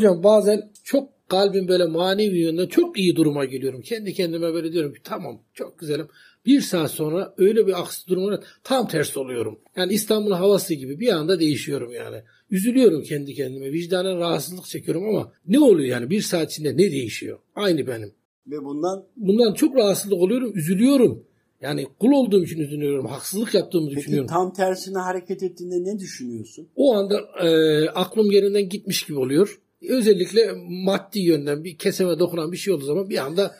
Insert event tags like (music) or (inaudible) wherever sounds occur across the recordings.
Hocam bazen çok kalbim böyle manevi yönden çok iyi duruma geliyorum. Kendi kendime böyle diyorum ki tamam çok güzelim. Bir saat sonra öyle bir aksi durumda tam tersi oluyorum. Yani İstanbul'un havası gibi bir anda değişiyorum yani. Üzülüyorum kendi kendime. Vicdanen rahatsızlık çekiyorum ama ne oluyor yani bir saat içinde ne değişiyor? Aynı benim. Ve bundan Bundan çok rahatsızlık oluyorum, üzülüyorum. Yani kul olduğum için üzülüyorum, haksızlık yaptığımı peki düşünüyorum. tam tersine hareket ettiğinde ne düşünüyorsun? O anda e, aklım yerinden gitmiş gibi oluyor. Özellikle maddi yönden bir keseme dokunan bir şey olduğu zaman bir anda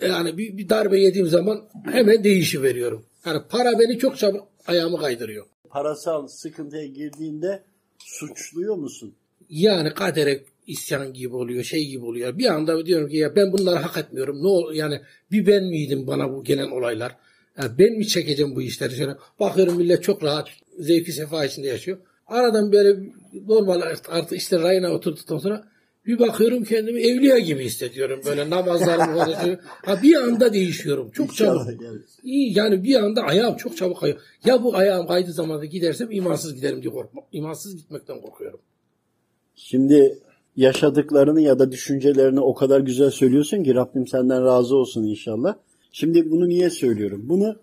yani bir, bir darbe yediğim zaman hemen değişi veriyorum. Yani para beni çok çabuk ayağımı kaydırıyor. Parasal sıkıntıya girdiğinde suçluyor musun? Yani kadere isyan gibi oluyor, şey gibi oluyor. Bir anda diyorum ki ya ben bunları hak etmiyorum. Ne ol yani bir ben miydim bana bu gelen olaylar? Yani ben mi çekeceğim bu işleri? Şöyle bakıyorum millet çok rahat, zevki sefa içinde yaşıyor. Aradan böyle normal artık işte rayına oturduktan sonra bir bakıyorum kendimi evliya gibi hissediyorum. Böyle namazlarım var. (laughs) Ha bir anda değişiyorum. Çok çabuk. İnşallah gelir. İyi yani bir anda ayağım çok çabuk kayıyor. Ya bu ayağım kaydığı zaman da gidersem imansız giderim diye korkmam. İmansız gitmekten korkuyorum. Şimdi yaşadıklarını ya da düşüncelerini o kadar güzel söylüyorsun ki Rabbim senden razı olsun inşallah. Şimdi bunu niye söylüyorum? Bunu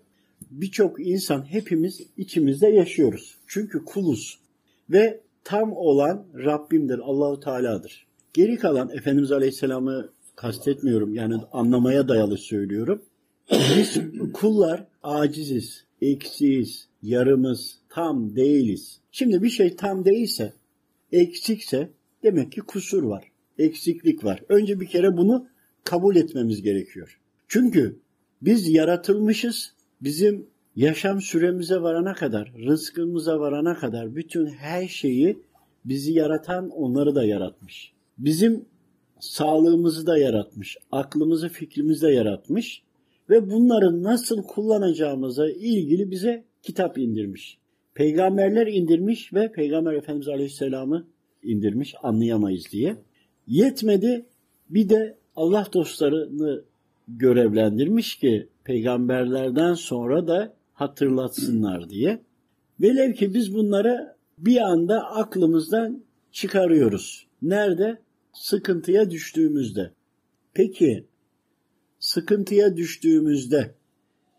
birçok insan hepimiz içimizde yaşıyoruz. Çünkü kuluz. Ve tam olan Rabbimdir, Allahu Teala'dır. Geri kalan Efendimiz Aleyhisselam'ı kastetmiyorum. Yani anlamaya dayalı söylüyorum. Biz kullar aciziz, eksiyiz, yarımız, tam değiliz. Şimdi bir şey tam değilse, eksikse demek ki kusur var, eksiklik var. Önce bir kere bunu kabul etmemiz gerekiyor. Çünkü biz yaratılmışız. Bizim yaşam süremize varana kadar, rızkımıza varana kadar bütün her şeyi bizi yaratan onları da yaratmış. Bizim sağlığımızı da yaratmış, aklımızı, fikrimizi de yaratmış ve bunları nasıl kullanacağımıza ilgili bize kitap indirmiş. Peygamberler indirmiş ve Peygamber Efendimiz Aleyhisselam'ı indirmiş anlayamayız diye. Yetmedi bir de Allah dostlarını görevlendirmiş ki peygamberlerden sonra da hatırlatsınlar diye. Velev ki biz bunları bir anda aklımızdan çıkarıyoruz. Nerede? Sıkıntıya düştüğümüzde. Peki sıkıntıya düştüğümüzde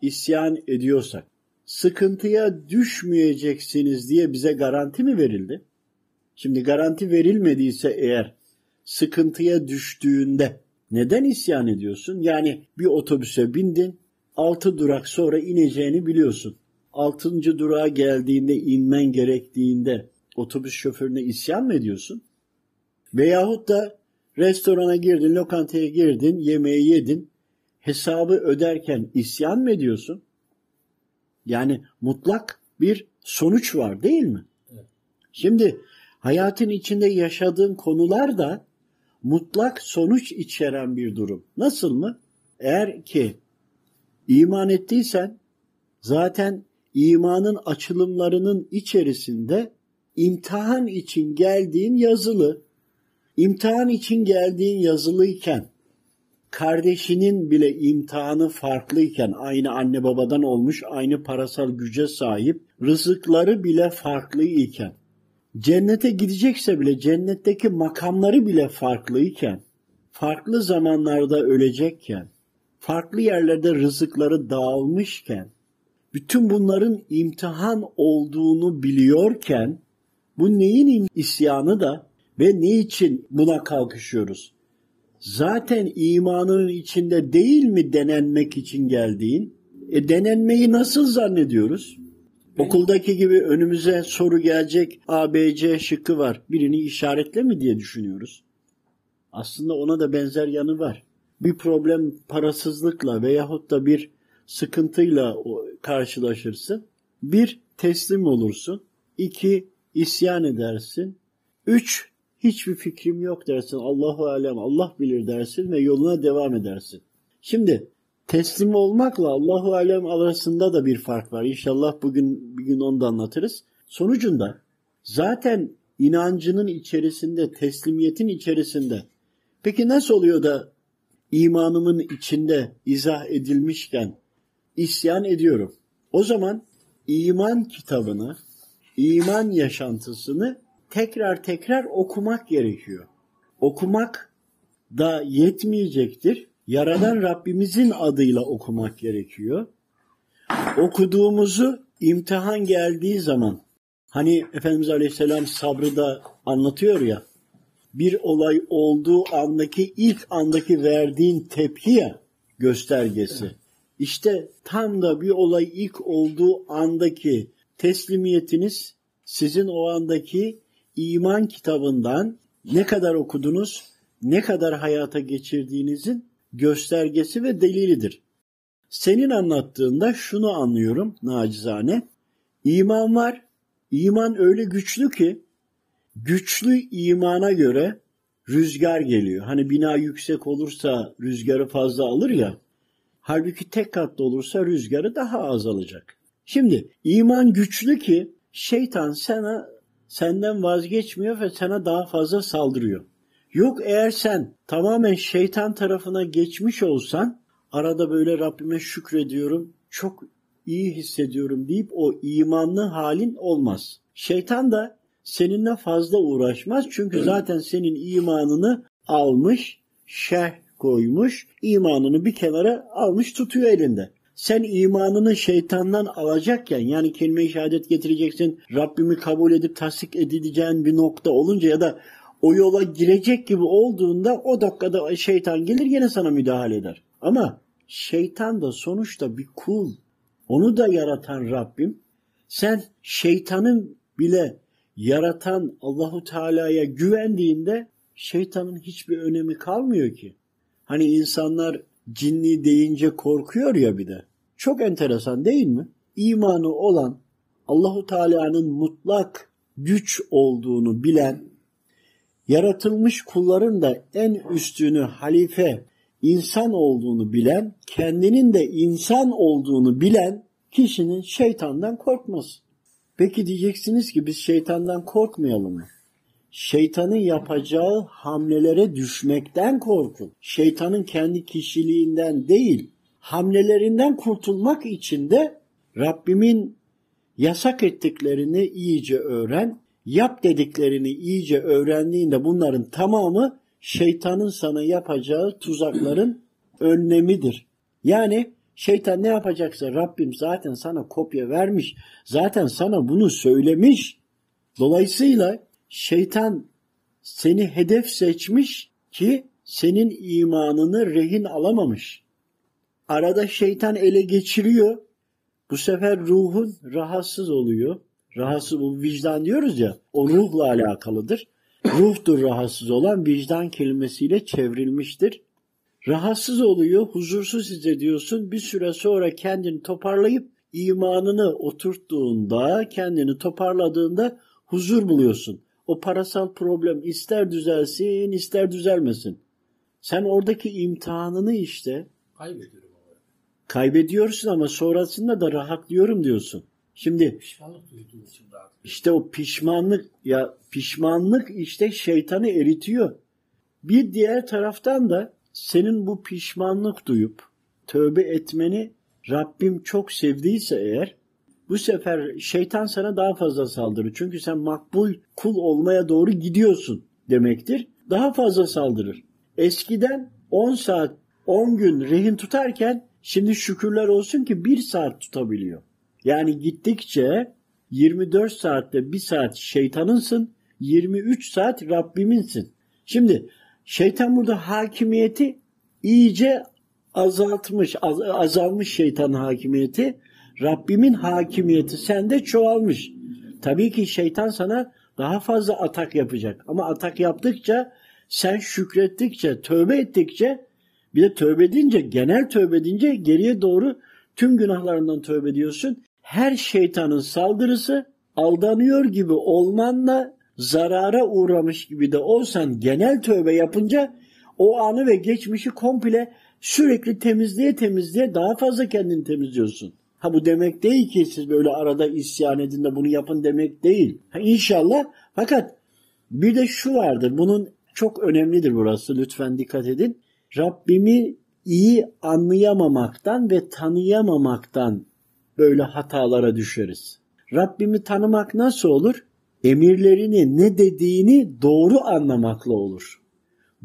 isyan ediyorsak sıkıntıya düşmeyeceksiniz diye bize garanti mi verildi? Şimdi garanti verilmediyse eğer sıkıntıya düştüğünde neden isyan ediyorsun? Yani bir otobüse bindin, altı durak sonra ineceğini biliyorsun. Altıncı durağa geldiğinde inmen gerektiğinde otobüs şoförüne isyan mı ediyorsun? Veyahut da restorana girdin, lokantaya girdin, yemeği yedin, hesabı öderken isyan mı ediyorsun? Yani mutlak bir sonuç var değil mi? Şimdi hayatın içinde yaşadığın konular da mutlak sonuç içeren bir durum. Nasıl mı? Eğer ki iman ettiysen zaten imanın açılımlarının içerisinde imtihan için geldiğin yazılı. İmtihan için geldiğin yazılıyken kardeşinin bile imtihanı farklıyken aynı anne babadan olmuş, aynı parasal güce sahip, rızıkları bile farklı iken cennete gidecekse bile cennetteki makamları bile farklıyken, farklı zamanlarda ölecekken, farklı yerlerde rızıkları dağılmışken, bütün bunların imtihan olduğunu biliyorken, bu neyin isyanı da ve ne için buna kalkışıyoruz? Zaten imanının içinde değil mi denenmek için geldiğin? E denenmeyi nasıl zannediyoruz? Okuldaki gibi önümüze soru gelecek A, B, C şıkkı var. Birini işaretle mi diye düşünüyoruz. Aslında ona da benzer yanı var. Bir problem parasızlıkla veyahut da bir sıkıntıyla karşılaşırsın. Bir, teslim olursun. İki, isyan edersin. Üç, hiçbir fikrim yok dersin. Allahu alem, Allah bilir dersin ve yoluna devam edersin. Şimdi teslim olmakla Allahu alem arasında da bir fark var. İnşallah bugün bir gün onu da anlatırız. Sonucunda zaten inancının içerisinde, teslimiyetin içerisinde. Peki nasıl oluyor da imanımın içinde izah edilmişken isyan ediyorum? O zaman iman kitabını, iman yaşantısını tekrar tekrar okumak gerekiyor. okumak da yetmeyecektir. Yaradan Rabbimizin adıyla okumak gerekiyor. Okuduğumuzu imtihan geldiği zaman hani Efendimiz Aleyhisselam sabrı da anlatıyor ya bir olay olduğu andaki ilk andaki verdiğin tepki ya göstergesi. İşte tam da bir olay ilk olduğu andaki teslimiyetiniz sizin o andaki iman kitabından ne kadar okudunuz, ne kadar hayata geçirdiğinizin göstergesi ve delilidir. Senin anlattığında şunu anlıyorum nacizane. İman var. İman öyle güçlü ki güçlü imana göre rüzgar geliyor. Hani bina yüksek olursa rüzgarı fazla alır ya. Halbuki tek katlı olursa rüzgarı daha az alacak. Şimdi iman güçlü ki şeytan sana senden vazgeçmiyor ve sana daha fazla saldırıyor. Yok eğer sen tamamen şeytan tarafına geçmiş olsan arada böyle Rabbime şükrediyorum, çok iyi hissediyorum deyip o imanlı halin olmaz. Şeytan da seninle fazla uğraşmaz çünkü zaten senin imanını almış, şerh koymuş, imanını bir kenara almış tutuyor elinde. Sen imanını şeytandan alacakken yani kelime-i şehadet getireceksin, Rabbimi kabul edip tasdik edileceğin bir nokta olunca ya da o yola girecek gibi olduğunda o dakikada şeytan gelir yine sana müdahale eder. Ama şeytan da sonuçta bir kul. Onu da yaratan Rabbim. Sen şeytanın bile yaratan Allahu Teala'ya güvendiğinde şeytanın hiçbir önemi kalmıyor ki. Hani insanlar cinni deyince korkuyor ya bir de. Çok enteresan değil mi? İmanı olan Allahu Teala'nın mutlak güç olduğunu bilen yaratılmış kulların da en üstünü halife insan olduğunu bilen, kendinin de insan olduğunu bilen kişinin şeytandan korkmaz. Peki diyeceksiniz ki biz şeytandan korkmayalım mı? Şeytanın yapacağı hamlelere düşmekten korkun. Şeytanın kendi kişiliğinden değil, hamlelerinden kurtulmak için de Rabbimin yasak ettiklerini iyice öğren, yap dediklerini iyice öğrendiğinde bunların tamamı şeytanın sana yapacağı tuzakların önlemidir. Yani şeytan ne yapacaksa Rabbim zaten sana kopya vermiş. Zaten sana bunu söylemiş. Dolayısıyla şeytan seni hedef seçmiş ki senin imanını rehin alamamış. Arada şeytan ele geçiriyor. Bu sefer ruhun rahatsız oluyor. Rahatsız bu vicdan diyoruz ya. O ruhla alakalıdır. Ruhtur rahatsız olan vicdan kelimesiyle çevrilmiştir. Rahatsız oluyor, huzursuz hissediyorsun. Bir süre sonra kendini toparlayıp imanını oturttuğunda, kendini toparladığında huzur buluyorsun. O parasal problem ister düzelsin, ister düzelmesin. Sen oradaki imtihanını işte Kaybediyorum. kaybediyorsun ama sonrasında da rahatlıyorum diyorsun. Şimdi Pişmanlık duyduğum için rahat. işte o pişmanlık ya pişmanlık işte şeytanı eritiyor. Bir diğer taraftan da senin bu pişmanlık duyup tövbe etmeni Rabbim çok sevdiyse eğer bu sefer şeytan sana daha fazla saldırır. Çünkü sen makbul kul olmaya doğru gidiyorsun demektir. Daha fazla saldırır. Eskiden 10 saat 10 gün rehin tutarken şimdi şükürler olsun ki 1 saat tutabiliyor. Yani gittikçe 24 saatte 1 saat şeytanınsın, 23 saat Rabbiminsin. Şimdi şeytan burada hakimiyeti iyice azaltmış, az, azalmış şeytan hakimiyeti. Rabbimin hakimiyeti sende çoğalmış. Tabii ki şeytan sana daha fazla atak yapacak. Ama atak yaptıkça sen şükrettikçe, tövbe ettikçe bir de tövbe edince, genel tövbe edince geriye doğru tüm günahlarından tövbe ediyorsun. Her şeytanın saldırısı aldanıyor gibi olmanla zarara uğramış gibi de olsan genel tövbe yapınca o anı ve geçmişi komple sürekli temizliğe temizliğe daha fazla kendini temizliyorsun. Ha bu demek değil ki siz böyle arada isyan edin de bunu yapın demek değil. Ha, inşallah fakat bir de şu vardır bunun çok önemlidir burası lütfen dikkat edin. Rabbimi iyi anlayamamaktan ve tanıyamamaktan böyle hatalara düşeriz. Rabbimi tanımak nasıl olur? Emirlerini ne dediğini doğru anlamakla olur.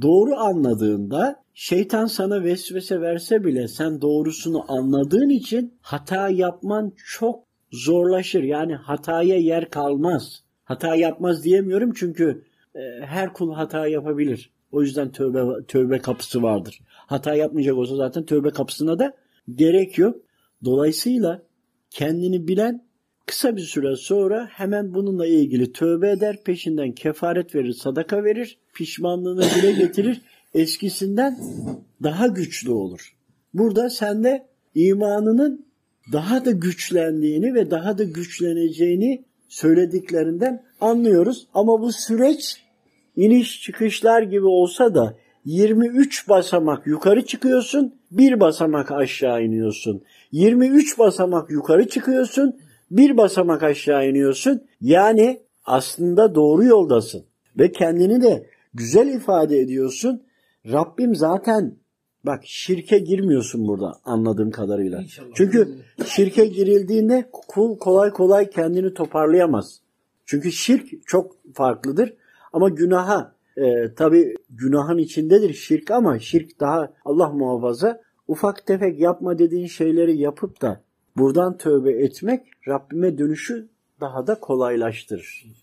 doğru anladığında şeytan sana vesvese verse bile sen doğrusunu anladığın için hata yapman çok zorlaşır. Yani hataya yer kalmaz. Hata yapmaz diyemiyorum çünkü e, her kul hata yapabilir. O yüzden tövbe tövbe kapısı vardır. Hata yapmayacak olsa zaten tövbe kapısına da gerek yok. Dolayısıyla kendini bilen kısa bir süre sonra hemen bununla ilgili tövbe eder, peşinden kefaret verir, sadaka verir, pişmanlığını dile getirir, eskisinden daha güçlü olur. Burada sende imanının daha da güçlendiğini ve daha da güçleneceğini söylediklerinden anlıyoruz. Ama bu süreç iniş çıkışlar gibi olsa da 23 basamak yukarı çıkıyorsun, bir basamak aşağı iniyorsun. 23 basamak yukarı çıkıyorsun, bir basamak aşağı iniyorsun. Yani aslında doğru yoldasın ve kendini de güzel ifade ediyorsun. Rabbim zaten bak şirke girmiyorsun burada anladığım kadarıyla. İnşallah. Çünkü şirke girildiğinde kul kolay kolay kendini toparlayamaz. Çünkü şirk çok farklıdır ama günaha e, tabi günahın içindedir şirk ama şirk daha Allah muhafaza ufak tefek yapma dediğin şeyleri yapıp da buradan tövbe etmek Rabbime dönüşü daha da kolaylaştırır.